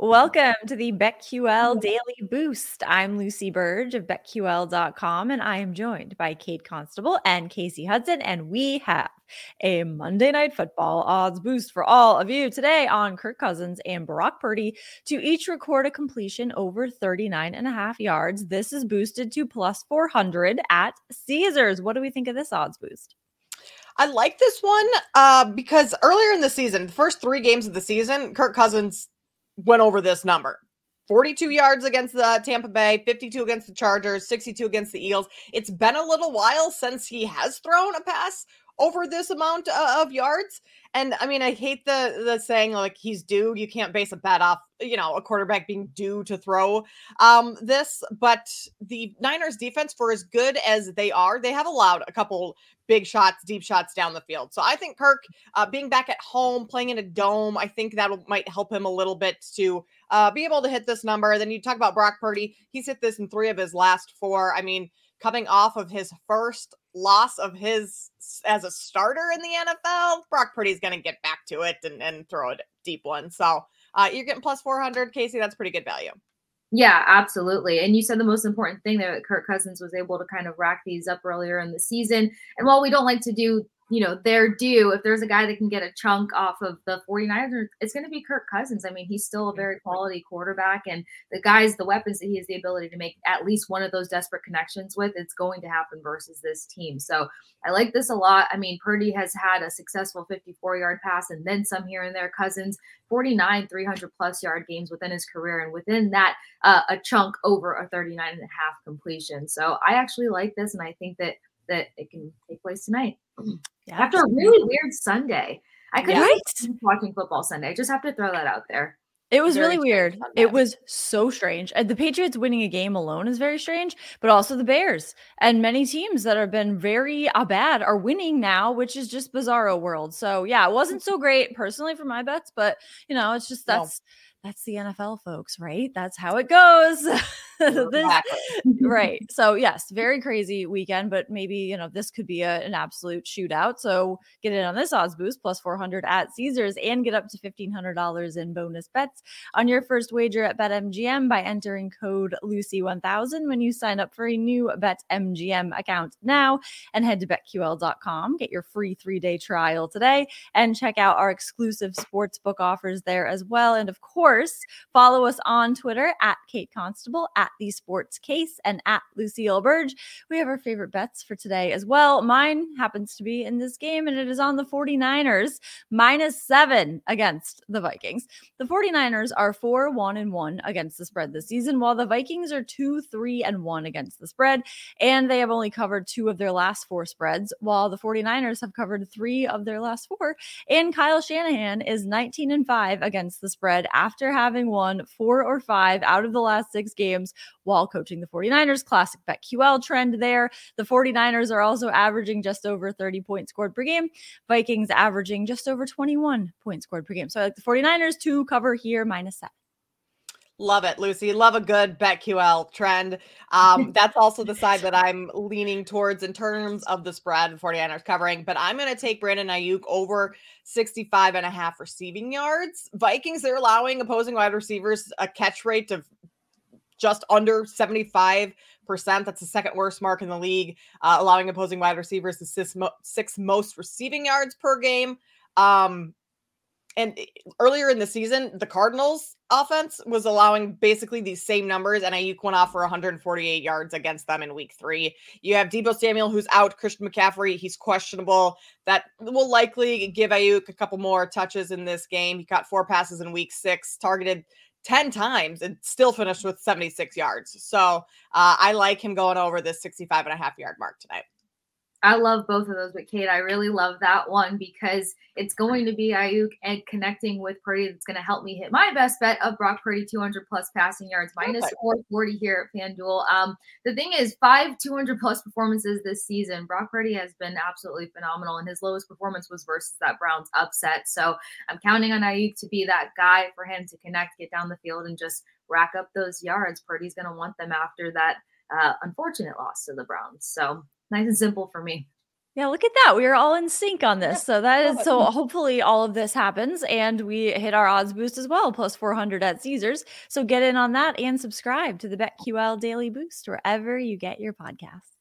Welcome to the BetQL Daily Boost. I'm Lucy Burge of BetQL.com, and I am joined by Kate Constable and Kasey Hudson. And we have a Monday Night Football odds boost for all of you today on Kirk Cousins and Brock Purdy to each record a completion over 39 and a half yards. This is boosted to plus 400 at Caesars. What do we think of this odds boost? I like this one uh, because earlier in the season, the first three games of the season, Kirk Cousins went over this number 42 yards against the Tampa Bay, 52 against the Chargers, 62 against the Eagles. It's been a little while since he has thrown a pass over this amount uh, of yards. And I mean, I hate the the saying like he's due. You can't base a bet off, you know, a quarterback being due to throw um this, but the Niners defense for as good as they are, they have allowed a couple big shots, deep shots down the field. So I think Kirk uh, being back at home, playing in a dome, I think that might help him a little bit to uh, be able to hit this number. Then you talk about Brock Purdy. He's hit this in three of his last four. I mean, coming off of his first loss of his as a starter in the NFL, Brock Purdy's going to get back to it and, and throw a deep one. So uh, you're getting plus 400, Kasey. That's pretty good value. Yeah, absolutely. And you said the most important thing that Kirk Cousins was able to kind of rack these up earlier in the season. And while we don't like to do you know, they're due. If there's a guy that can get a chunk off of the 49ers, it's going to be Kirk Cousins. I mean, he's still a very quality quarterback, and the guys, the weapons that he has the ability to make at least one of those desperate connections with, it's going to happen versus this team. So I like this a lot. I mean, Purdy has had a successful 54 yard pass and then some here and there. Cousins, 49, 300 plus yard games within his career, and within that, uh, a chunk over a 39 and a half completion. So I actually like this, and I think that that it can take place tonight. Yeah, After a really weird Sunday. I couldn't yeah. watching football Sunday. I just have to throw that out there. It was very really weird. It was so strange. The Patriots winning a game alone is very strange, but also the Bears and many teams that have been very uh, bad are winning now, which is just bizarro world. So yeah, it wasn't so great personally for my bets, but you know, it's just that's no that's the NFL, folks, right? That's how it goes. this, right. So, yes, very crazy weekend, but maybe, you know, this could be a, an absolute shootout. So, get in on this odds boost plus 400 at Caesars and get up to $1,500 in bonus bets on your first wager at BetMGM by entering code Lucy1000 when you sign up for a new BetMGM account now and head to betql.com. Get your free three day trial today and check out our exclusive sportsbook offers there as well. And of course, course, follow us on Twitter at Kate Constable, at The Sports Case, and at Lucille Burge. We have our favorite bets for today as well. Mine happens to be in this game, and it is on the 49ers minus seven against the Vikings. The 49ers are 4 1 and 1 against the spread this season, while the Vikings are 2 3 and 1 against the spread. And they have only covered two of their last four spreads, while the 49ers have covered three of their last four. And Kyle Shanahan is 19 and 5 against the spread after after having won four or five out of the last six games while coaching the 49ers. Classic BetQL trend there. The 49ers are also averaging just over 30 points scored per game. Vikings averaging just over 21 points scored per game. So I like the 49ers to cover here minus seven. Love it, Lucy. Love a good BetQL trend. Um, that's also the side that I'm leaning towards in terms of the spread and 49ers covering. But I'm going to take Brandon Aiyuk over 65 and a half receiving yards. Vikings, they're allowing opposing wide receivers a catch rate of just under 75%. That's the second worst mark in the league, uh, allowing opposing wide receivers the six, mo- six most receiving yards per game. Um, and earlier in the season, the Cardinals offense was allowing basically these same numbers, and Aiyuk went off for 148 yards against them in week three. You have Deebo Samuel, who's out, Christian McCaffrey, he's questionable. That will likely give Aiyuk a couple more touches in this game. He got four passes in week six, targeted 10 times, and still finished with 76 yards. So uh, I like him going over this 65 and a half yard mark tonight. I love both of those, but Kate, I really love that one because it's going to be Aiyuk and connecting with Purdy that's going to help me hit my best bet of Brock Purdy 200 plus passing yards minus 440 here at FanDuel. Um, the thing is, five 200 plus performances this season. Brock Purdy has been absolutely phenomenal, and his lowest performance was versus that Browns upset. So I'm counting on Aiyuk to be that guy for him to connect, get down the field, and just rack up those yards. Purdy's going to want them after that uh, unfortunate loss to the Browns. So nice and simple for me. Yeah, look at that. We are all in sync on this. So that is so hopefully all of this happens and we hit our odds boost as well, plus 400 at Caesars. So get in on that and subscribe to the BetQL Daily Boost wherever you get your podcasts.